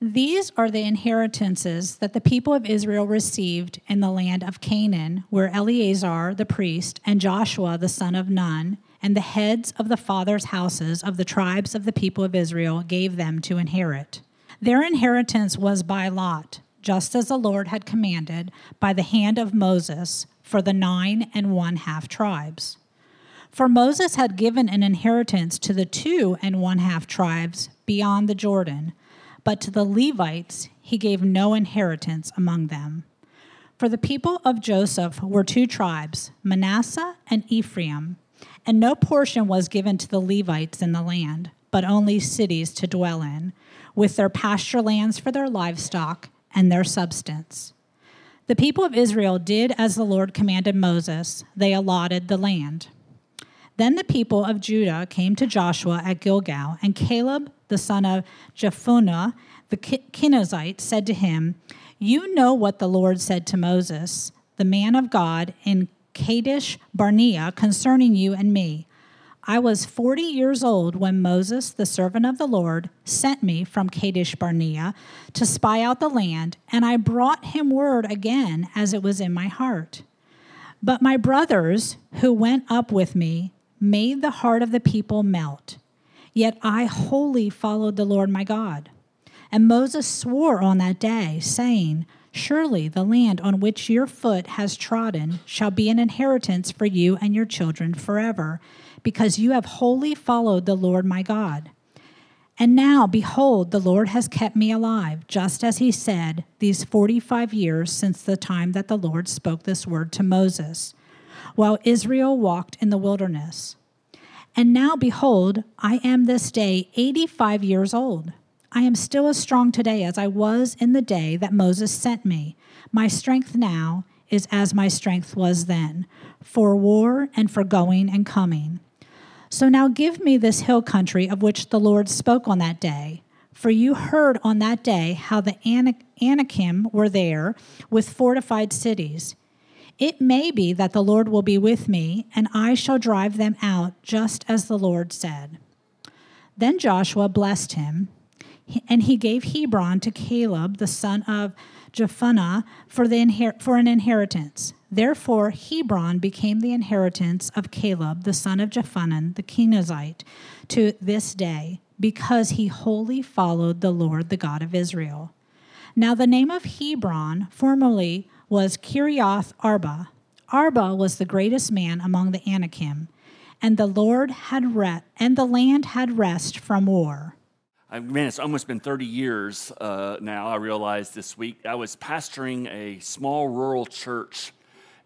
These are the inheritances that the people of Israel received in the land of Canaan, where Eleazar the priest and Joshua the son of Nun and the heads of the fathers' houses of the tribes of the people of Israel gave them to inherit. Their inheritance was by lot, just as the Lord had commanded by the hand of Moses for the nine and one half tribes. For Moses had given an inheritance to the two and one half tribes beyond the Jordan but to the Levites he gave no inheritance among them. For the people of Joseph were two tribes, Manasseh and Ephraim, and no portion was given to the Levites in the land, but only cities to dwell in, with their pasture lands for their livestock and their substance. The people of Israel did as the Lord commanded Moses, they allotted the land. Then the people of Judah came to Joshua at Gilgal, and Caleb the son of Jephunneh the Kenizzite, said to him, You know what the Lord said to Moses, the man of God, in Kadesh Barnea concerning you and me. I was 40 years old when Moses, the servant of the Lord, sent me from Kadesh Barnea to spy out the land, and I brought him word again as it was in my heart. But my brothers, who went up with me, made the heart of the people melt Yet I wholly followed the Lord my God. And Moses swore on that day, saying, Surely the land on which your foot has trodden shall be an inheritance for you and your children forever, because you have wholly followed the Lord my God. And now, behold, the Lord has kept me alive, just as he said, these 45 years since the time that the Lord spoke this word to Moses, while Israel walked in the wilderness. And now, behold, I am this day 85 years old. I am still as strong today as I was in the day that Moses sent me. My strength now is as my strength was then, for war and for going and coming. So now give me this hill country of which the Lord spoke on that day. For you heard on that day how the Anakim were there with fortified cities. It may be that the Lord will be with me, and I shall drive them out, just as the Lord said. Then Joshua blessed him, and he gave Hebron to Caleb, the son of Jephunneh, for, the inher- for an inheritance. Therefore, Hebron became the inheritance of Caleb, the son of Jephunneh, the Kenizzite, to this day, because he wholly followed the Lord, the God of Israel. Now, the name of Hebron formerly was Kiriath Arba. Arba was the greatest man among the Anakim, and the Lord had re- and the land had rest from war. I, man, it's almost been 30 years uh, now. I realized this week I was pastoring a small rural church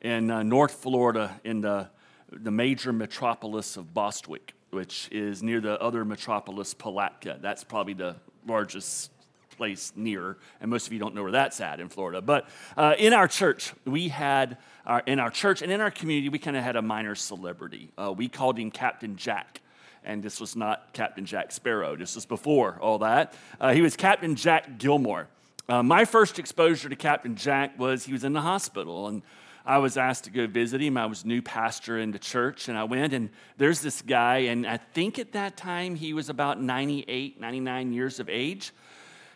in uh, North Florida in the the major metropolis of Bostwick, which is near the other metropolis Palatka. That's probably the largest place near, and most of you don't know where that's at in Florida. But uh, in our church, we had, our, in our church and in our community, we kind of had a minor celebrity. Uh, we called him Captain Jack. And this was not Captain Jack Sparrow. This was before all that. Uh, he was Captain Jack Gilmore. Uh, my first exposure to Captain Jack was he was in the hospital, and I was asked to go visit him. I was new pastor in the church, and I went, and there's this guy, and I think at that time he was about 98, 99 years of age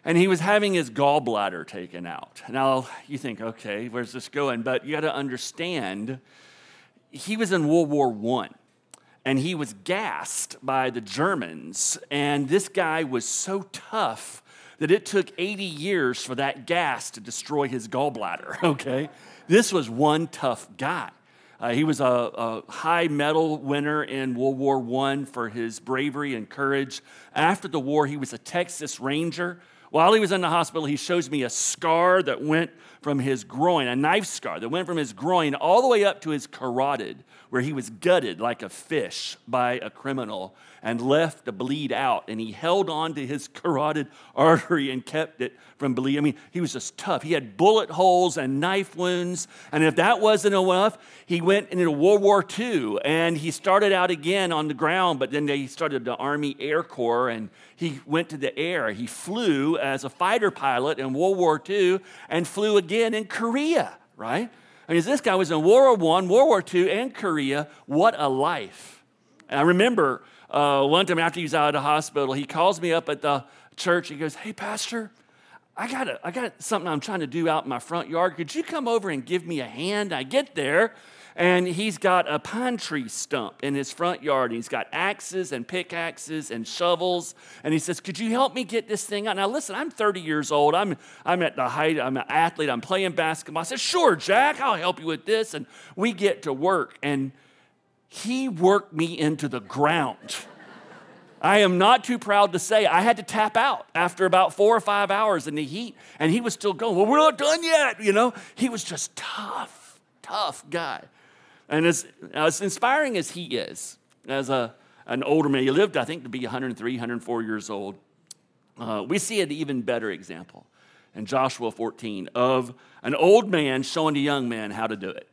and he was having his gallbladder taken out. Now, you think, okay, where's this going? But you got to understand, he was in World War I, and he was gassed by the Germans, and this guy was so tough that it took 80 years for that gas to destroy his gallbladder, okay? This was one tough guy. Uh, he was a, a, high medal winner in World War I for his bravery and courage. After the war, he was a Texas Ranger while he was in the hospital, he shows me a scar that went from his groin, a knife scar that went from his groin all the way up to his carotid, where he was gutted like a fish by a criminal and left to bleed out. And he held on to his carotid artery and kept it from bleeding. I mean, he was just tough. He had bullet holes and knife wounds. And if that wasn't enough, he went into World War II and he started out again on the ground, but then they started the Army Air Corps and he went to the air. He flew as a fighter pilot in World War II and flew again in Korea, right? I mean, this guy was in World War I, World War II, and Korea. What a life. And I remember uh, one time after he was out of the hospital, he calls me up at the church. He goes, Hey, Pastor, I got, a, I got something I'm trying to do out in my front yard. Could you come over and give me a hand? I get there, and he's got a pine tree stump in his front yard. He's got axes and pickaxes and shovels. And he says, Could you help me get this thing out? Now, listen, I'm 30 years old. I'm, I'm at the height, I'm an athlete, I'm playing basketball. I said, Sure, Jack, I'll help you with this. And we get to work. And he worked me into the ground. I am not too proud to say I had to tap out after about four or five hours in the heat, and he was still going, Well, we're not done yet. You know, he was just tough, tough guy. And as, as inspiring as he is, as a, an older man, he lived, I think, to be 103, 104 years old, uh, we see an even better example in Joshua 14 of an old man showing a young man how to do it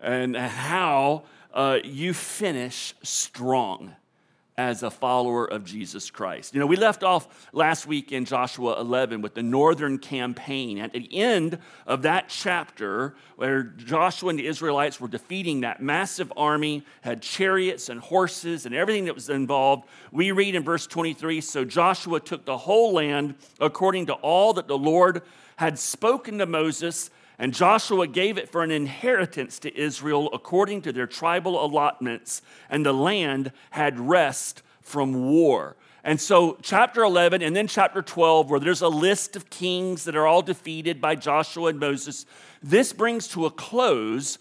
and how uh, you finish strong as a follower of Jesus Christ. You know, we left off last week in Joshua 11 with the northern campaign. At the end of that chapter, where Joshua and the Israelites were defeating that massive army, had chariots and horses and everything that was involved, we read in verse 23 So Joshua took the whole land according to all that the Lord had spoken to Moses and Joshua gave it for an inheritance to Israel according to their tribal allotments, and the land had rest from war. And so, chapter 11 and then chapter 12, where there's a list of kings that are all defeated by Joshua and Moses, this brings to a close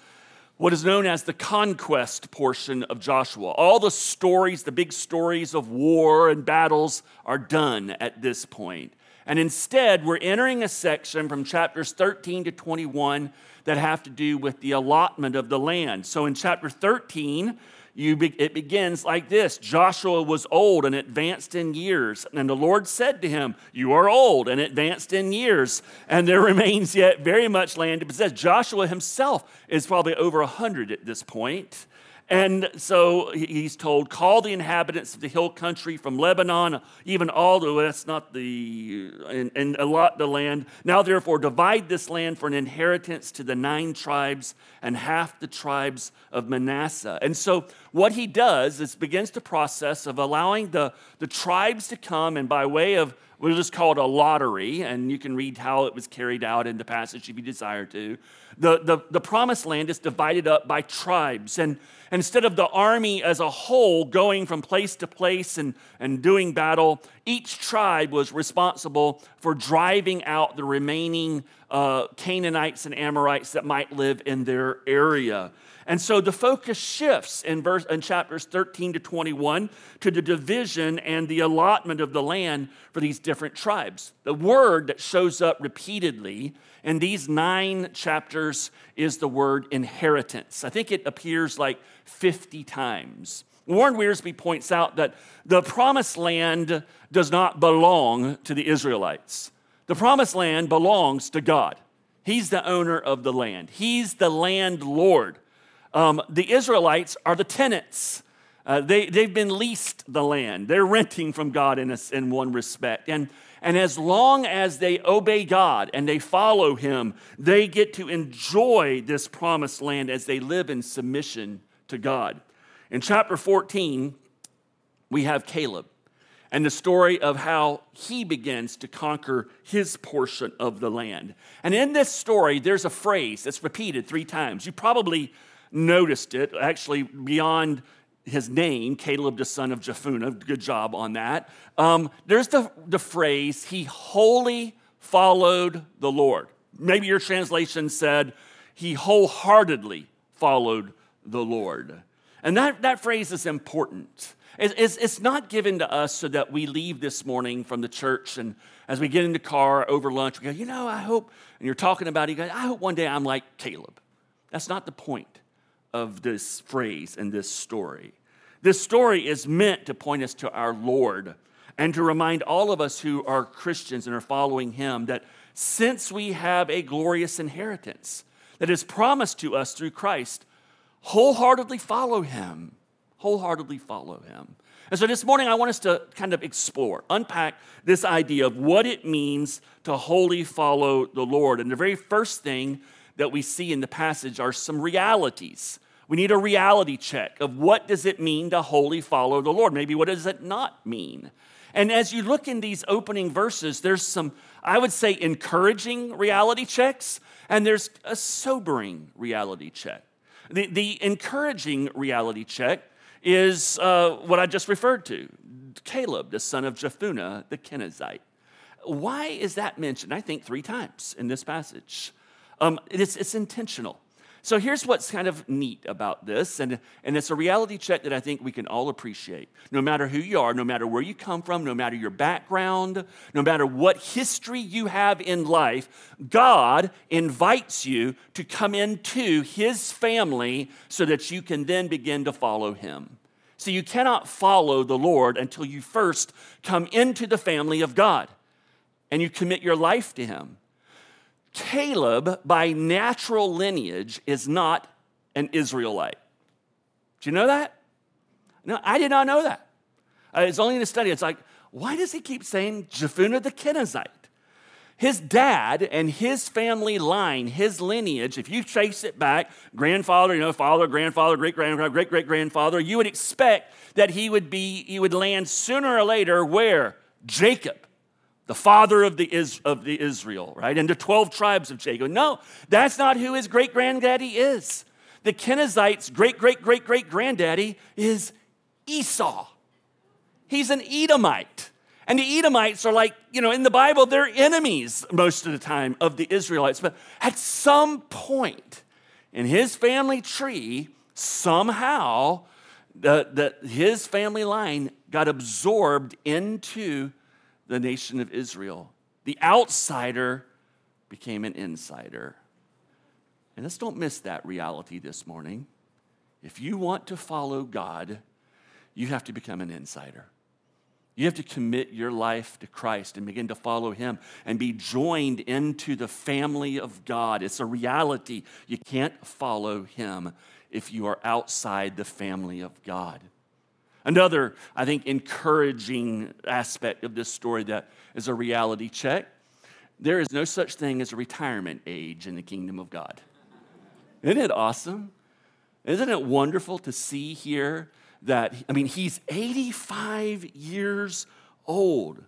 what is known as the conquest portion of Joshua. All the stories, the big stories of war and battles, are done at this point. And instead, we're entering a section from chapters 13 to 21 that have to do with the allotment of the land. So in chapter 13, you be, it begins like this Joshua was old and advanced in years. And the Lord said to him, You are old and advanced in years, and there remains yet very much land to possess. Joshua himself is probably over 100 at this point. And so he's told, call the inhabitants of the hill country from Lebanon, even all the that's not the, and, and allot the land. Now, therefore, divide this land for an inheritance to the nine tribes and half the tribes of Manasseh. And so what he does is begins the process of allowing the, the tribes to come and by way of we'll just a lottery, and you can read how it was carried out in the passage if you desire to. The, the, the promised land is divided up by tribes. And instead of the army as a whole going from place to place and, and doing battle, each tribe was responsible for driving out the remaining uh, Canaanites and Amorites that might live in their area. And so the focus shifts in, verse, in chapters 13 to 21 to the division and the allotment of the land for these different tribes. The word that shows up repeatedly in these nine chapters is the word inheritance. I think it appears like 50 times. Warren Wiersbe points out that the promised land does not belong to the Israelites. The promised land belongs to God. He's the owner of the land, He's the landlord. Um, the Israelites are the tenants. Uh, they, they've been leased the land. They're renting from God in, a, in one respect. And, and as long as they obey God and they follow Him, they get to enjoy this promised land as they live in submission to God. In chapter 14, we have Caleb and the story of how he begins to conquer his portion of the land. And in this story, there's a phrase that's repeated three times. You probably noticed it, actually, beyond his name, Caleb, the son of Jephunneh. Good job on that. Um, there's the, the phrase, he wholly followed the Lord. Maybe your translation said, he wholeheartedly followed the Lord. And that, that phrase is important. It's, it's not given to us so that we leave this morning from the church and as we get in the car over lunch, we go, you know, I hope, and you're talking about it, you go, I hope one day I'm like Caleb. That's not the point of this phrase and this story. This story is meant to point us to our Lord and to remind all of us who are Christians and are following Him that since we have a glorious inheritance that is promised to us through Christ, wholeheartedly follow Him. Wholeheartedly follow Him. And so this morning, I want us to kind of explore, unpack this idea of what it means to wholly follow the Lord. And the very first thing that we see in the passage are some realities we need a reality check of what does it mean to wholly follow the Lord? Maybe what does it not mean? And as you look in these opening verses, there's some I would say, encouraging reality checks, and there's a sobering reality check. The, the encouraging reality check is uh, what I just referred to Caleb, the son of Jephunneh, the Kenizzite. Why is that mentioned? I think three times in this passage. Um, it's, it's intentional. So here's what's kind of neat about this, and, and it's a reality check that I think we can all appreciate. No matter who you are, no matter where you come from, no matter your background, no matter what history you have in life, God invites you to come into His family so that you can then begin to follow Him. So you cannot follow the Lord until you first come into the family of God and you commit your life to Him. Caleb, by natural lineage, is not an Israelite. Do you know that? No, I did not know that. Uh, it's only in the study. It's like, why does he keep saying Jephunneh the Kenizzite? His dad and his family line, his lineage, if you trace it back, grandfather, you know, father, grandfather, great grandfather, great great grandfather, you would expect that he would be, he would land sooner or later where? Jacob the father of the, Is- of the Israel, right? And the 12 tribes of Jacob. No, that's not who his great granddaddy is. The Kenizzites' great, great, great, great granddaddy is Esau. He's an Edomite. And the Edomites are like, you know, in the Bible, they're enemies most of the time of the Israelites. But at some point in his family tree, somehow the, the, his family line got absorbed into the nation of Israel. The outsider became an insider. And let's don't miss that reality this morning. If you want to follow God, you have to become an insider. You have to commit your life to Christ and begin to follow Him and be joined into the family of God. It's a reality. You can't follow Him if you are outside the family of God. Another, I think, encouraging aspect of this story that is a reality check there is no such thing as a retirement age in the kingdom of God. Isn't it awesome? Isn't it wonderful to see here that, I mean, he's 85 years old.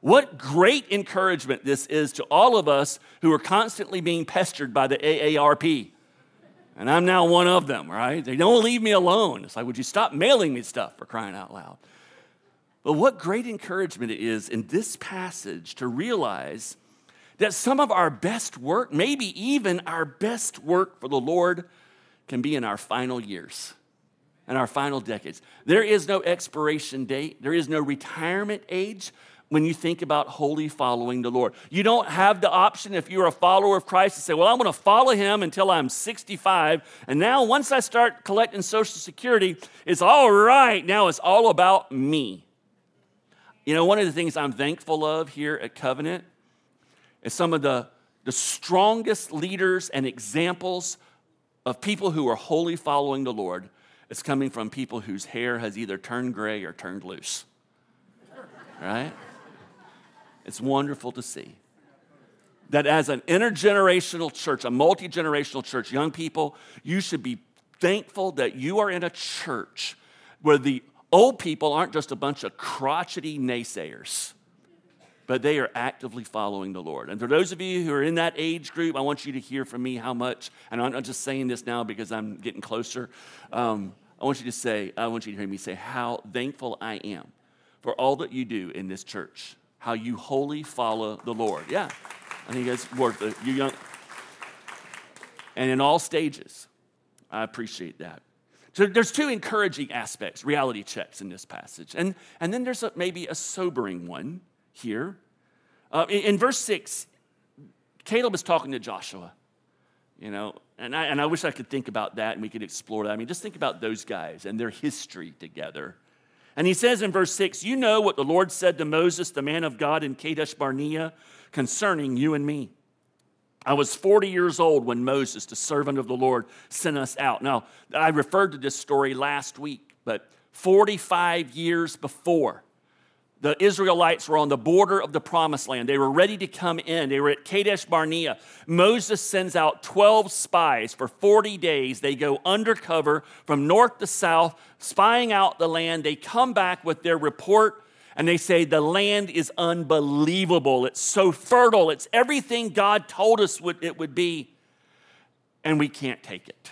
What great encouragement this is to all of us who are constantly being pestered by the AARP. And I'm now one of them, right? They don't leave me alone. It's like, would you stop mailing me stuff for crying out loud? But what great encouragement it is in this passage to realize that some of our best work, maybe even our best work for the Lord, can be in our final years and our final decades. There is no expiration date, there is no retirement age when you think about wholly following the Lord. You don't have the option if you're a follower of Christ to say, Well, I'm going to follow him until I'm 65. And now, once I start collecting Social Security, it's all right. Now it's all about me. You know, one of the things I'm thankful of here at Covenant is some of the, the strongest leaders and examples of people who are wholly following the Lord. It's coming from people whose hair has either turned gray or turned loose. Right? It's wonderful to see that as an intergenerational church, a multi generational church, young people, you should be thankful that you are in a church where the old people aren't just a bunch of crotchety naysayers, but they are actively following the Lord. And for those of you who are in that age group, I want you to hear from me how much, and I'm not just saying this now because I'm getting closer. Um, I want you to say, I want you to hear me say how thankful I am for all that you do in this church how you wholly follow the Lord. Yeah, I think that's worth it. You young, and in all stages, I appreciate that. So there's two encouraging aspects, reality checks in this passage, and and then there's a, maybe a sobering one here. Uh, in, in verse six, Caleb is talking to Joshua. You know, and I, and I wish I could think about that and we could explore that. I mean, just think about those guys and their history together. And he says in verse 6, You know what the Lord said to Moses, the man of God in Kadesh Barnea, concerning you and me. I was 40 years old when Moses, the servant of the Lord, sent us out. Now, I referred to this story last week, but 45 years before, the Israelites were on the border of the promised land. They were ready to come in. They were at Kadesh Barnea. Moses sends out 12 spies for 40 days. They go undercover from north to south, spying out the land. They come back with their report, And they say the land is unbelievable. It's so fertile. It's everything God told us it would be. And we can't take it.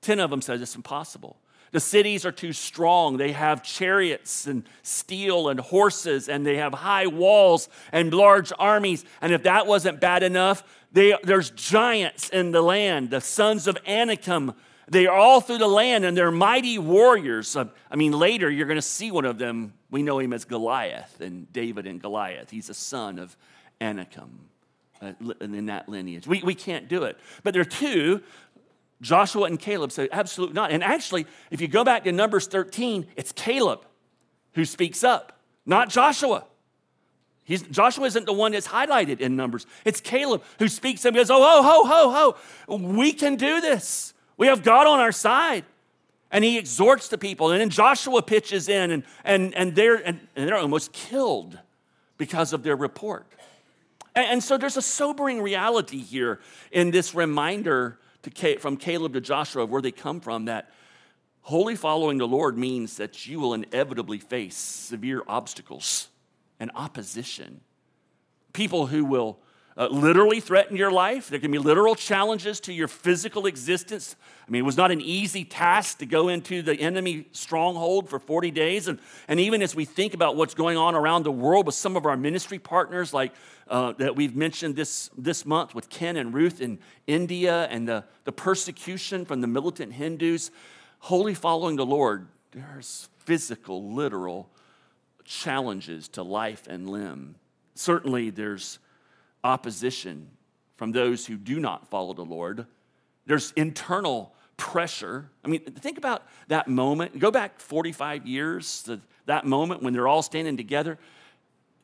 10 of them says it's impossible. The cities are too strong. They have chariots and steel and horses, and they have high walls and large armies. And if that wasn't bad enough, they, there's giants in the land, the sons of Anakim. They are all through the land, and they're mighty warriors. I mean, later you're going to see one of them. We know him as Goliath and David and Goliath. He's a son of Anakim uh, in that lineage. We, we can't do it. But there are two Joshua and Caleb say, absolutely not. And actually, if you go back to Numbers 13, it's Caleb who speaks up, not Joshua. He's, Joshua isn't the one that's highlighted in Numbers. It's Caleb who speaks and goes, Oh, ho, ho, ho, ho. We can do this. We have God on our side. And he exhorts the people. And then Joshua pitches in, and, and, and, they're, and, and they're almost killed because of their report. And, and so there's a sobering reality here in this reminder to, from Caleb to Joshua of where they come from that wholly following the Lord means that you will inevitably face severe obstacles and opposition. People who will uh, literally threaten your life. There can be literal challenges to your physical existence. I mean, it was not an easy task to go into the enemy stronghold for 40 days. And, and even as we think about what's going on around the world with some of our ministry partners, like uh, that we've mentioned this, this month with Ken and Ruth in India and the, the persecution from the militant Hindus, wholly following the Lord, there's physical, literal challenges to life and limb. Certainly, there's opposition from those who do not follow the Lord. There's internal pressure. I mean, think about that moment. Go back 45 years, to that moment when they're all standing together.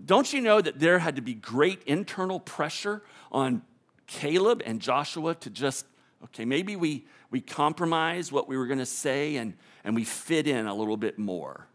Don't you know that there had to be great internal pressure on Caleb and Joshua to just, okay, maybe we, we compromise what we were going to say and, and we fit in a little bit more.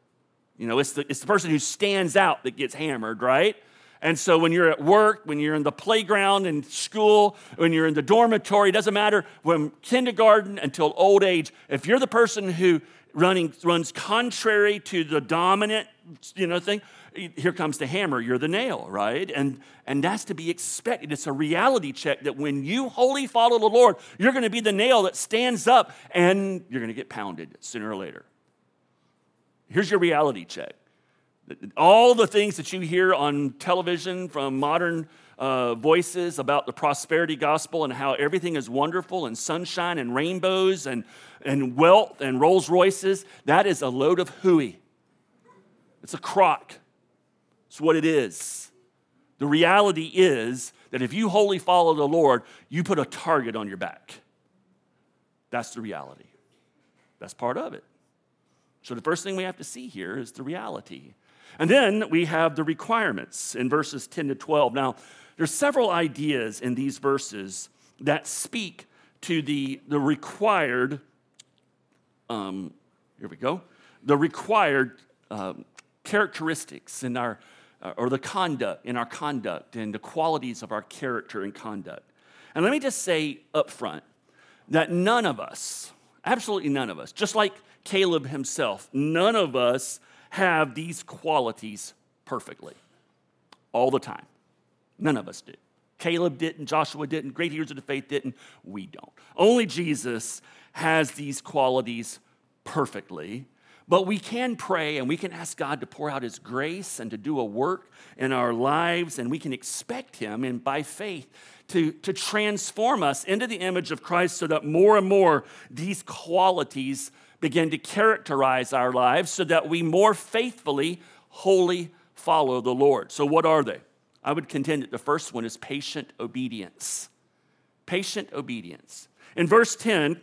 You know, it's the, it's the person who stands out that gets hammered, right? And so when you're at work, when you're in the playground in school, when you're in the dormitory, it doesn't matter, from kindergarten until old age, if you're the person who running, runs contrary to the dominant, you know, thing, here comes the hammer, you're the nail, right? And, and that's to be expected. It's a reality check that when you wholly follow the Lord, you're going to be the nail that stands up and you're going to get pounded sooner or later. Here's your reality check all the things that you hear on television from modern uh, voices about the prosperity gospel and how everything is wonderful and sunshine and rainbows and, and wealth and Rolls Royces, that is a load of hooey. It's a crock. It's what it is. The reality is that if you wholly follow the Lord, you put a target on your back. That's the reality. That's part of it. So the first thing we have to see here is the reality. And then we have the requirements in verses 10 to 12. Now, there's several ideas in these verses that speak to the, the required, um, here we go, the required um, characteristics in our, uh, or the conduct, in our conduct and the qualities of our character and conduct. And let me just say up front that none of us, absolutely none of us, just like Caleb himself, none of us have these qualities perfectly all the time. None of us do. Caleb didn't, Joshua didn't, great heroes of the faith didn't, we don't. Only Jesus has these qualities perfectly. But we can pray and we can ask God to pour out His grace and to do a work in our lives, and we can expect Him, and by faith, to, to transform us into the image of Christ so that more and more these qualities begin to characterize our lives so that we more faithfully, wholly follow the Lord. So, what are they? I would contend that the first one is patient obedience. Patient obedience. In verse 10,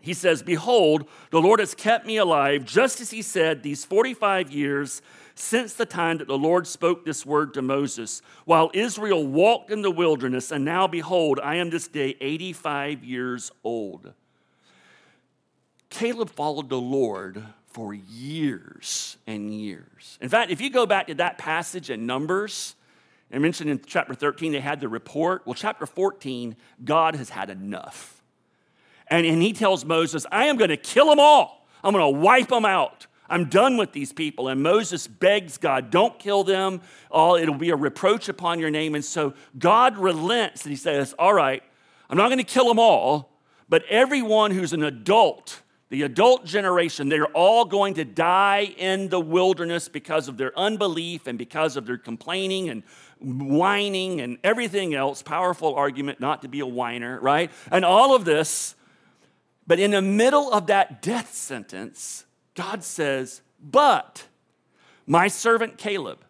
he says, Behold, the Lord has kept me alive, just as he said, these 45 years since the time that the Lord spoke this word to Moses, while Israel walked in the wilderness, and now behold, I am this day 85 years old. Caleb followed the Lord for years and years. In fact, if you go back to that passage in Numbers, I mentioned in chapter 13 they had the report. Well, chapter 14, God has had enough. And, and he tells Moses, I am going to kill them all. I'm going to wipe them out. I'm done with these people. And Moses begs God, don't kill them. All it'll be a reproach upon your name. And so God relents and he says, All right, I'm not going to kill them all, but everyone who's an adult, the adult generation, they're all going to die in the wilderness because of their unbelief and because of their complaining and whining and everything else. Powerful argument not to be a whiner, right? And all of this. But in the middle of that death sentence, God says, But my servant Caleb,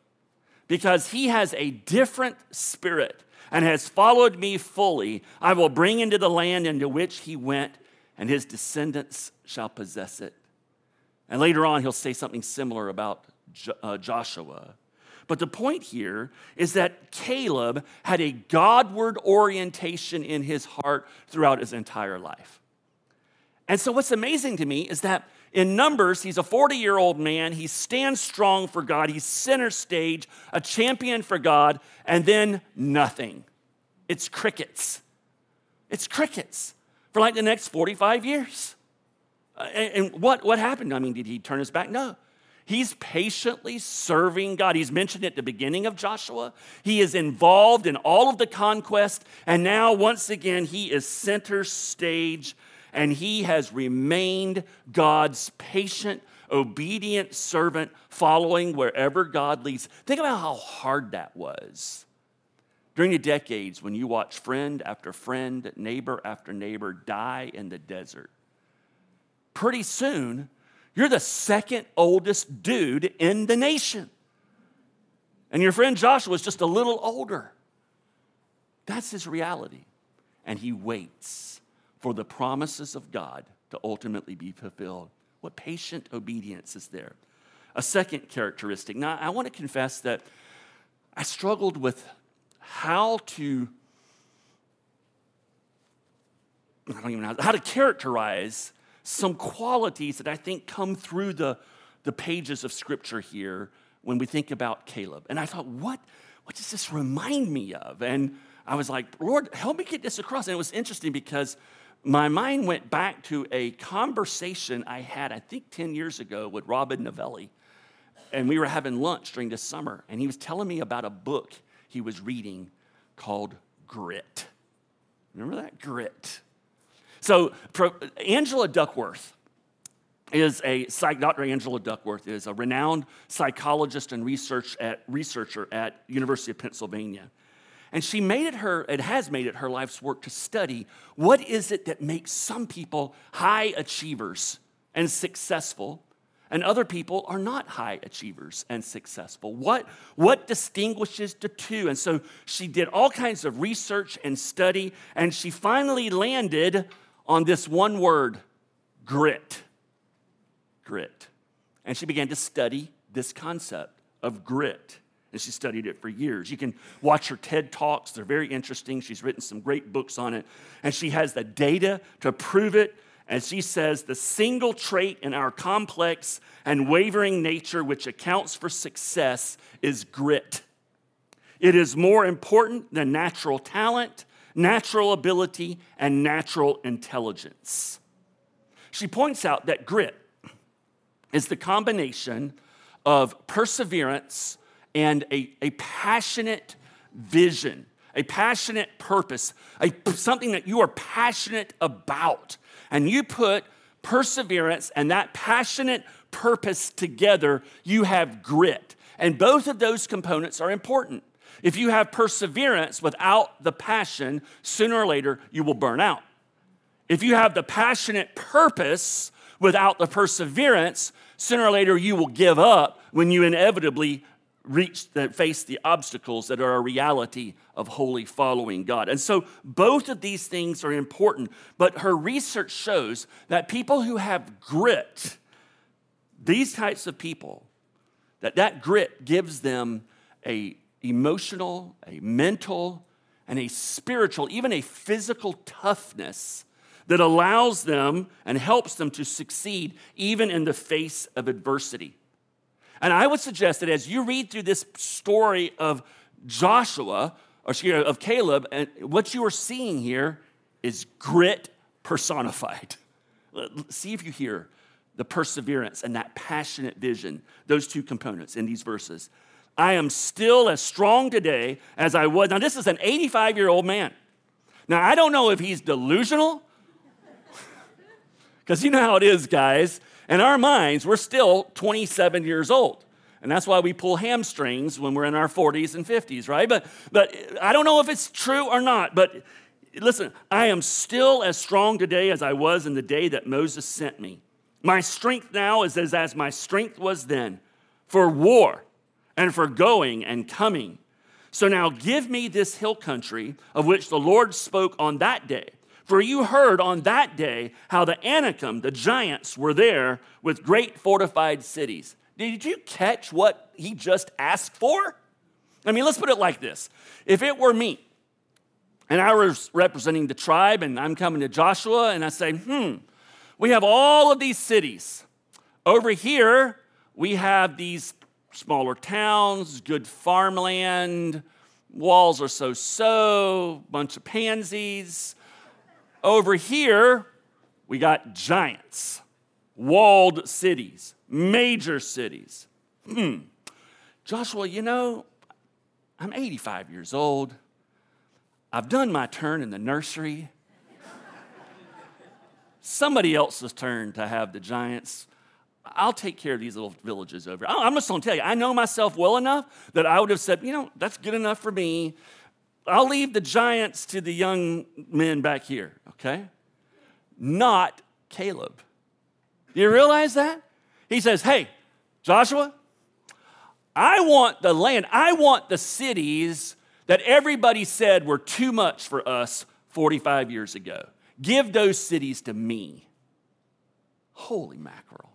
because he has a different spirit and has followed me fully, I will bring into the land into which he went, and his descendants shall possess it. And later on, he'll say something similar about uh, Joshua. But the point here is that Caleb had a Godward orientation in his heart throughout his entire life. And so, what's amazing to me is that in Numbers, he's a 40 year old man. He stands strong for God. He's center stage, a champion for God, and then nothing. It's crickets. It's crickets for like the next 45 years. Uh, and what, what happened? I mean, did he turn his back? No. He's patiently serving God. He's mentioned at the beginning of Joshua. He is involved in all of the conquest. And now, once again, he is center stage and he has remained God's patient, obedient servant, following wherever God leads. Think about how hard that was. During the decades when you watch friend after friend, neighbor after neighbor die in the desert, pretty soon you're the second oldest dude in the nation. And your friend Joshua is just a little older. That's his reality. And he waits for the promises of God to ultimately be fulfilled. What patient obedience is there? A second characteristic. Now, I want to confess that I struggled with how to I don't even know how to characterize some qualities that I think come through the, the pages of scripture here when we think about Caleb. And I thought, what, what does this remind me of? And I was like, Lord, help me get this across. And it was interesting because my mind went back to a conversation I had, I think, 10 years ago with Robin Novelli. And we were having lunch during the summer, and he was telling me about a book he was reading called Grit. Remember that? Grit. So, Angela Duckworth is a psych, Dr. Angela Duckworth is a renowned psychologist and research at, researcher at University of Pennsylvania. And she made it her, it has made it her life's work to study what is it that makes some people high achievers and successful, and other people are not high achievers and successful. What, what distinguishes the two? And so she did all kinds of research and study, and she finally landed on this one word grit. Grit. And she began to study this concept of grit and she studied it for years. You can watch her TED Talks, they're very interesting. She's written some great books on it, and she has the data to prove it. And she says the single trait in our complex and wavering nature which accounts for success is grit. It is more important than natural talent, natural ability, and natural intelligence. She points out that grit is the combination of perseverance and a, a passionate vision, a passionate purpose, a, something that you are passionate about. And you put perseverance and that passionate purpose together, you have grit. And both of those components are important. If you have perseverance without the passion, sooner or later you will burn out. If you have the passionate purpose without the perseverance, sooner or later you will give up when you inevitably reach that face the obstacles that are a reality of wholly following God. And so both of these things are important, but her research shows that people who have grit, these types of people, that that grit gives them a emotional, a mental, and a spiritual, even a physical toughness that allows them and helps them to succeed even in the face of adversity. And I would suggest that as you read through this story of Joshua, or of Caleb, and what you are seeing here is grit personified. See if you hear the perseverance and that passionate vision, those two components in these verses. I am still as strong today as I was. Now, this is an 85 year old man. Now, I don't know if he's delusional, because you know how it is, guys. In our minds, we're still 27 years old. And that's why we pull hamstrings when we're in our 40s and 50s, right? But, but I don't know if it's true or not. But listen, I am still as strong today as I was in the day that Moses sent me. My strength now is as, as my strength was then for war and for going and coming. So now give me this hill country of which the Lord spoke on that day. For you heard on that day how the Anakim, the giants, were there with great fortified cities. Did you catch what he just asked for? I mean, let's put it like this if it were me, and I was representing the tribe, and I'm coming to Joshua, and I say, hmm, we have all of these cities. Over here, we have these smaller towns, good farmland, walls are so so, bunch of pansies. Over here, we got giants, walled cities, major cities. Hmm. Joshua, you know, I'm 85 years old. I've done my turn in the nursery. Somebody else's turn to have the giants. I'll take care of these little villages over. I'm just to tell you, I know myself well enough that I would have said, you know, that's good enough for me. I'll leave the giants to the young men back here, okay? Not Caleb. Do you realize that? He says, Hey, Joshua, I want the land, I want the cities that everybody said were too much for us 45 years ago. Give those cities to me. Holy mackerel.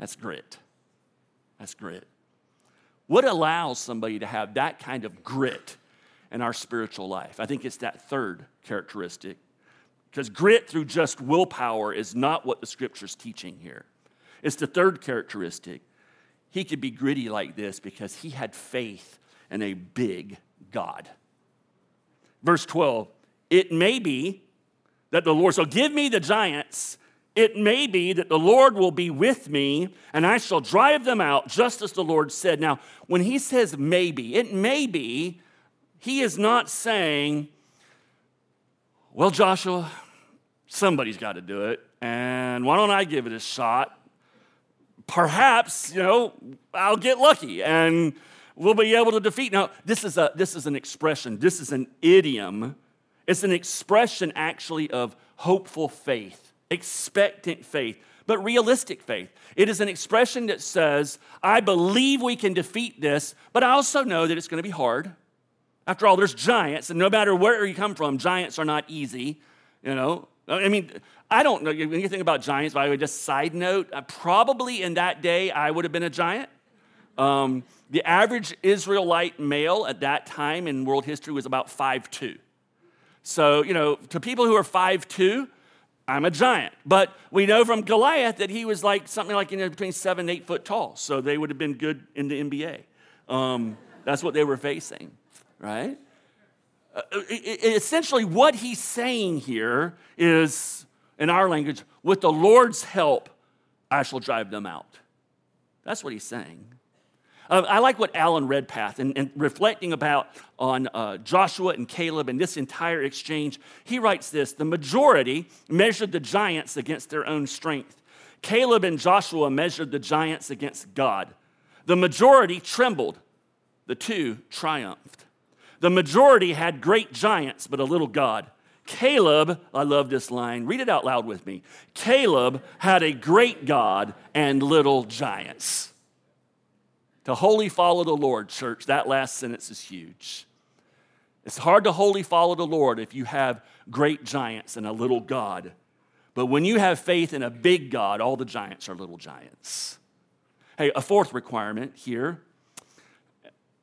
That's grit. That's grit. What allows somebody to have that kind of grit in our spiritual life? I think it's that third characteristic. Because grit through just willpower is not what the scripture's teaching here. It's the third characteristic. He could be gritty like this because he had faith in a big God. Verse 12, it may be that the Lord, so give me the giants. It may be that the Lord will be with me and I shall drive them out, just as the Lord said. Now, when he says maybe, it may be, he is not saying, well, Joshua, somebody's got to do it, and why don't I give it a shot? Perhaps, you know, I'll get lucky and we'll be able to defeat. Now, this is, a, this is an expression, this is an idiom. It's an expression actually of hopeful faith, expectant faith, but realistic faith. It is an expression that says, I believe we can defeat this, but I also know that it's going to be hard. After all, there's giants, and no matter where you come from, giants are not easy. You know, I mean, I don't know anything about giants, by the way, just side note, uh, probably in that day, I would have been a giant. Um, the average Israelite male at that time in world history was about 5'2. So, you know, to people who are 5'2, I'm a giant. But we know from Goliath that he was like something like you know, between seven and eight foot tall. So they would have been good in the NBA. Um, that's what they were facing, right? Uh, essentially, what he's saying here is, in our language, with the Lord's help, I shall drive them out. That's what he's saying. Uh, I like what Alan Redpath, and, and reflecting about on uh, Joshua and Caleb and this entire exchange, he writes this The majority measured the giants against their own strength. Caleb and Joshua measured the giants against God. The majority trembled, the two triumphed. The majority had great giants, but a little God. Caleb, I love this line, read it out loud with me. Caleb had a great God and little giants. To wholly follow the Lord, church, that last sentence is huge. It's hard to wholly follow the Lord if you have great giants and a little God. But when you have faith in a big God, all the giants are little giants. Hey, a fourth requirement here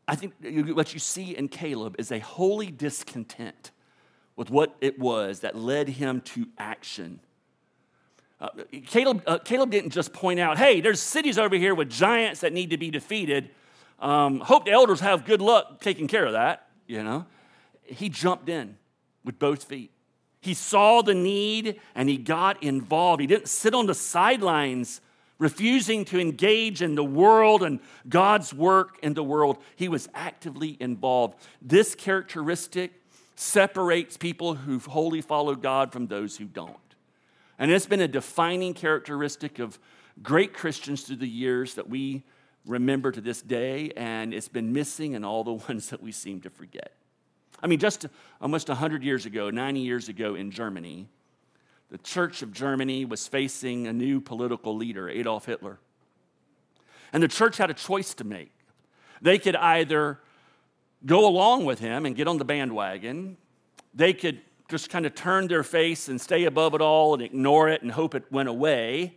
I think what you see in Caleb is a holy discontent with what it was that led him to action. Uh, Caleb, uh, Caleb didn't just point out, hey, there's cities over here with giants that need to be defeated. Um, hope the elders have good luck taking care of that, you know. He jumped in with both feet. He saw the need and he got involved. He didn't sit on the sidelines refusing to engage in the world and God's work in the world. He was actively involved. This characteristic separates people who wholly follow God from those who don't. And it's been a defining characteristic of great Christians through the years that we remember to this day, and it's been missing in all the ones that we seem to forget. I mean, just almost 100 years ago, 90 years ago in Germany, the Church of Germany was facing a new political leader, Adolf Hitler. And the church had a choice to make. They could either go along with him and get on the bandwagon, they could just kind of turn their face and stay above it all and ignore it and hope it went away,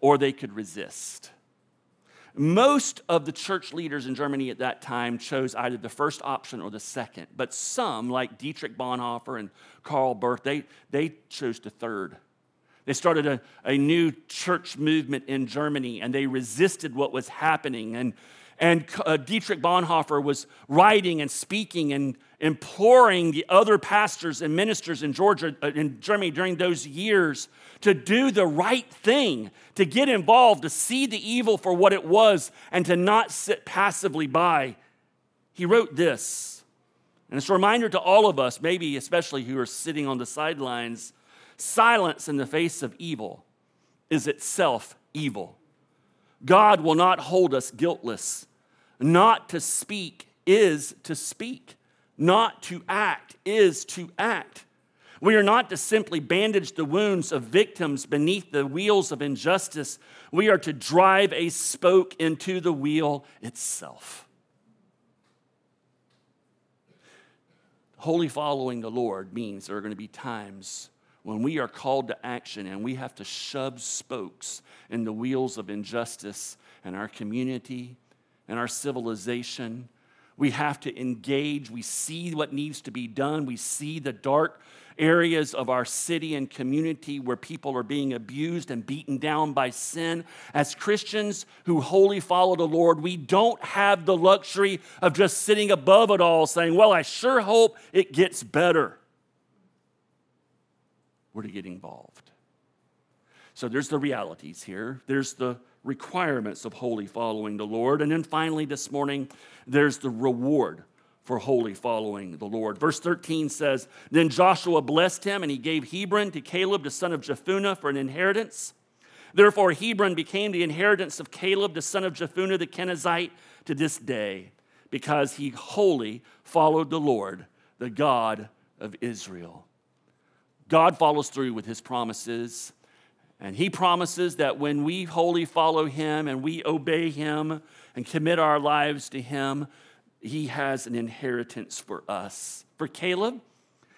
or they could resist. Most of the church leaders in Germany at that time chose either the first option or the second, but some, like Dietrich Bonhoeffer and Karl Barth, they, they chose the third. They started a, a new church movement in Germany and they resisted what was happening. And, and uh, Dietrich Bonhoeffer was writing and speaking and imploring the other pastors and ministers in Georgia, uh, in Germany during those years to do the right thing, to get involved, to see the evil for what it was, and to not sit passively by. He wrote this, and it's a reminder to all of us, maybe especially who are sitting on the sidelines silence in the face of evil is itself evil. God will not hold us guiltless. Not to speak is to speak. Not to act is to act. We are not to simply bandage the wounds of victims beneath the wheels of injustice. We are to drive a spoke into the wheel itself. Wholly following the Lord means there are going to be times when we are called to action and we have to shove spokes in the wheels of injustice in our community and our civilization. We have to engage. We see what needs to be done. We see the dark areas of our city and community where people are being abused and beaten down by sin. As Christians who wholly follow the Lord, we don't have the luxury of just sitting above it all saying, Well, I sure hope it gets better. We're to get involved. So there's the realities here. There's the requirements of wholly following the Lord. And then finally, this morning, there's the reward for wholly following the Lord. Verse 13 says Then Joshua blessed him, and he gave Hebron to Caleb, the son of Jephunneh, for an inheritance. Therefore, Hebron became the inheritance of Caleb, the son of Jephunneh the Kenizzite, to this day, because he wholly followed the Lord, the God of Israel. God follows through with his promises. And he promises that when we wholly follow him and we obey him and commit our lives to him, he has an inheritance for us. For Caleb,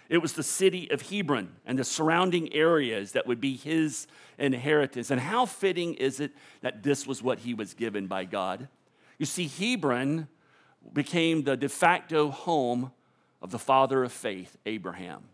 it was the city of Hebron and the surrounding areas that would be his inheritance. And how fitting is it that this was what he was given by God? You see, Hebron became the de facto home of the father of faith, Abraham.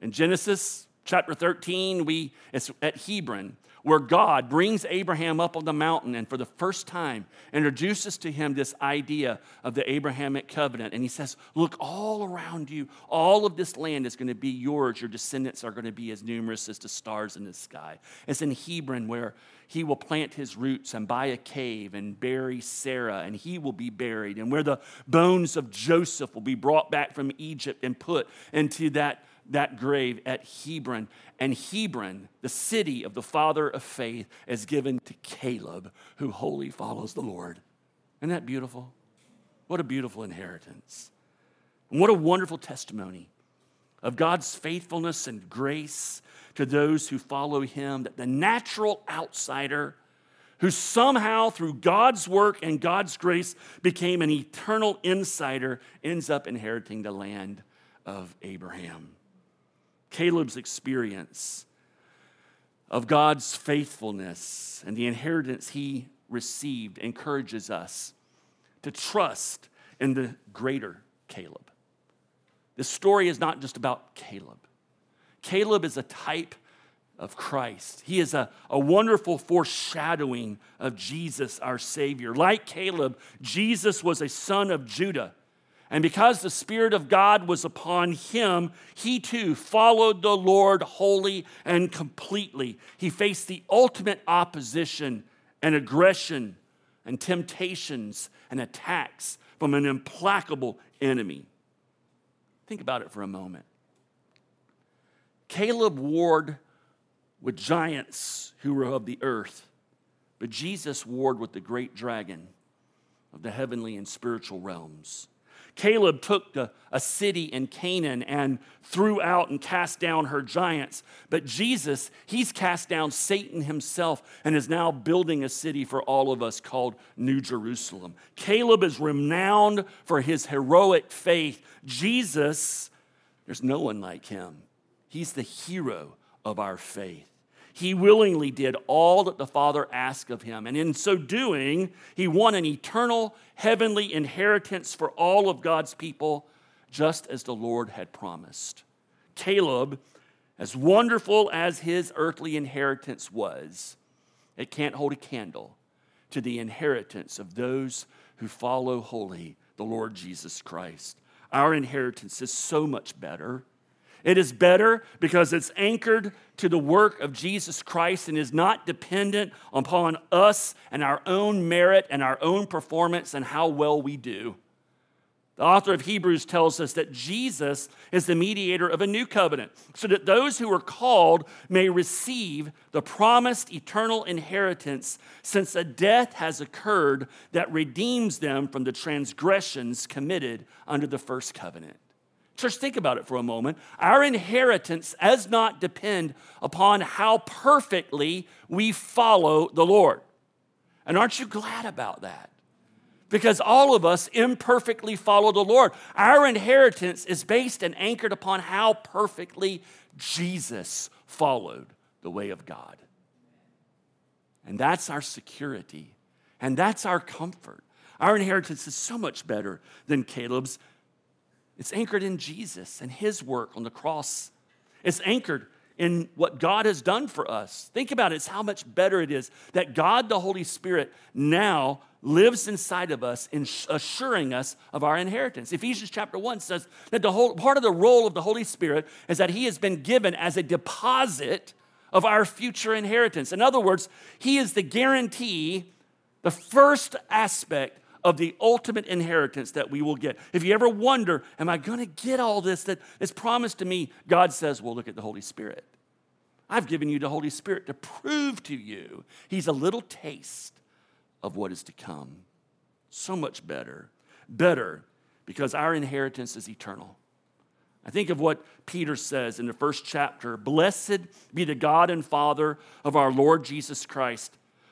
In Genesis chapter 13, we, it's at Hebron, where God brings Abraham up on the mountain and for the first time introduces to him this idea of the Abrahamic covenant. And he says, Look, all around you, all of this land is going to be yours. Your descendants are going to be as numerous as the stars in the sky. It's in Hebron where he will plant his roots and buy a cave and bury Sarah, and he will be buried. And where the bones of Joseph will be brought back from Egypt and put into that that grave at Hebron. And Hebron, the city of the father of faith, is given to Caleb, who wholly follows the Lord. Isn't that beautiful? What a beautiful inheritance. And what a wonderful testimony of God's faithfulness and grace to those who follow him, that the natural outsider who somehow, through God's work and God's grace, became an eternal insider, ends up inheriting the land of Abraham. Caleb's experience of God's faithfulness and the inheritance he received encourages us to trust in the greater Caleb. This story is not just about Caleb. Caleb is a type of Christ. He is a, a wonderful foreshadowing of Jesus, our Savior. Like Caleb, Jesus was a son of Judah And because the Spirit of God was upon him, he too followed the Lord wholly and completely. He faced the ultimate opposition and aggression and temptations and attacks from an implacable enemy. Think about it for a moment. Caleb warred with giants who were of the earth, but Jesus warred with the great dragon of the heavenly and spiritual realms. Caleb took a, a, city in Canaan and threw out and cast down her giants. But Jesus, he's cast down Satan himself and is now building a city for all of us called New Jerusalem. Caleb is renowned for his heroic faith. Jesus, there's no one like him. He's the hero of our faith. He willingly did all that the Father asked of him. And in so doing, he won an eternal heavenly inheritance for all of God's people, just as the Lord had promised. Caleb, as wonderful as his earthly inheritance was, it can't hold a candle to the inheritance of those who follow wholly the Lord Jesus Christ. Our inheritance is so much better. It is better because it's anchored to the work of Jesus Christ and is not dependent upon us and our own merit and our own performance and how well we do. The author of Hebrews tells us that Jesus is the mediator of a new covenant, so that those who are called may receive the promised eternal inheritance, since a death has occurred that redeems them from the transgressions committed under the first covenant. Church, think about it for a moment. Our inheritance does not depend upon how perfectly we follow the Lord. And aren't you glad about that? Because all of us imperfectly follow the Lord. Our inheritance is based and anchored upon how perfectly Jesus followed the way of God. And that's our security, and that's our comfort. Our inheritance is so much better than Caleb's it's anchored in Jesus and his work on the cross. It's anchored in what God has done for us. Think about it, it's how much better it is that God, the Holy Spirit, now lives inside of us, in assuring us of our inheritance. Ephesians chapter 1 says that the whole part of the role of the Holy Spirit is that He has been given as a deposit of our future inheritance. In other words, He is the guarantee, the first aspect of the ultimate inheritance that we will get. If you ever wonder, am I going to get all this that is promised to me? God says, well, look at the Holy Spirit. I've given you the Holy Spirit to prove to you He's a little taste of what is to come. So much better. Better because our inheritance is eternal. I think of what Peter says in the first chapter Blessed be the God and Father of our Lord Jesus Christ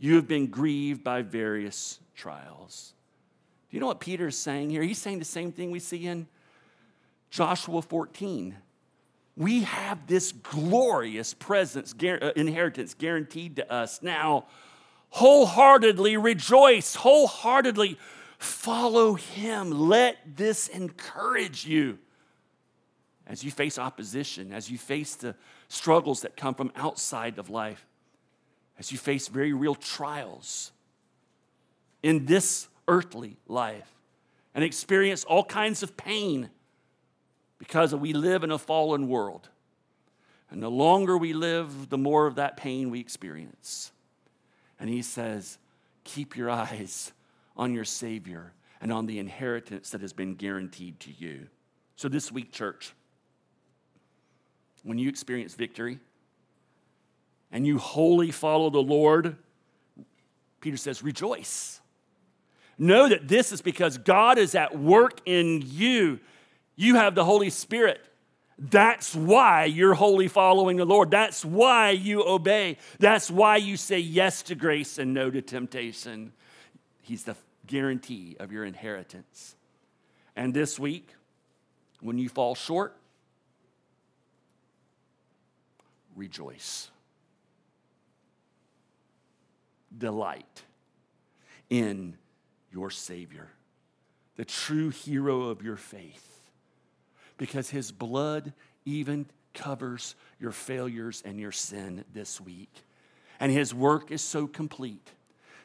you have been grieved by various trials. Do you know what Peter is saying here? He's saying the same thing we see in Joshua 14. We have this glorious presence, uh, inheritance guaranteed to us. Now, wholeheartedly rejoice, wholeheartedly follow him. Let this encourage you as you face opposition, as you face the struggles that come from outside of life as you face very real trials in this earthly life and experience all kinds of pain because we live in a fallen world. And the longer we live, the more of that pain we experience. And he says, Keep your eyes on your Savior and on the inheritance that has been guaranteed to you. So, this week, church, when you experience victory, and you wholly follow the Lord, Peter says, rejoice. Know that this is because God is at work in you. You have the Holy Spirit. That's why you're wholly following the Lord. That's why you obey. That's why you say yes to grace and no to temptation. He's the guarantee of your inheritance. And this week, When you fall short, rejoice. Delight in your Savior, the true hero of your faith, because his blood even covers your failures and your sin this week. And his work is so complete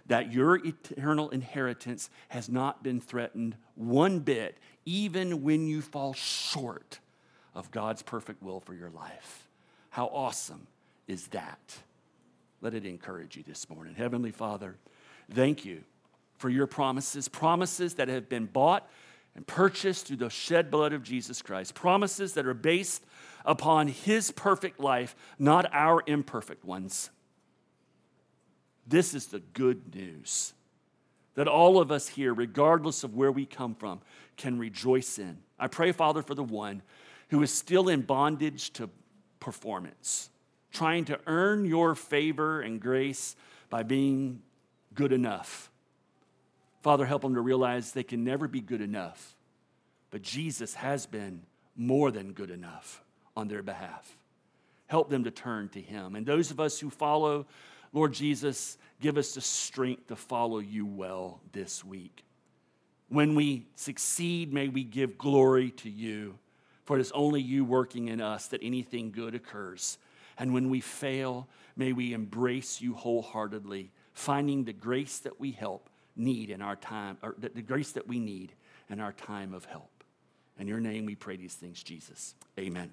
that your eternal inheritance has not been threatened one bit, even when you fall short of God's perfect will for your life. How awesome is that? Let it encourage you this morning. Heavenly Father, thank you for your promises, promises that have been bought and purchased through the shed blood of Jesus Christ, promises that are based upon his perfect life, not our imperfect ones. This is the good news that all of us here, regardless of where we come from, can rejoice in. I pray, Father, for the one who is still in bondage to performance, trying to earn your favor and grace by being good enough. Father, help them to realize they can never be good enough, but Jesus has been more than good enough on their behalf. Help them to turn to Him. And those of us who follow, Lord Jesus, give us the strength to follow you well this week. When we succeed, may we give glory to you, for it is only you working in us that anything good occurs. And when we fail, may we embrace you wholeheartedly, finding the grace that we help need in our time, or the grace that we need in our time of help. In your name we pray these things, Jesus. Amen.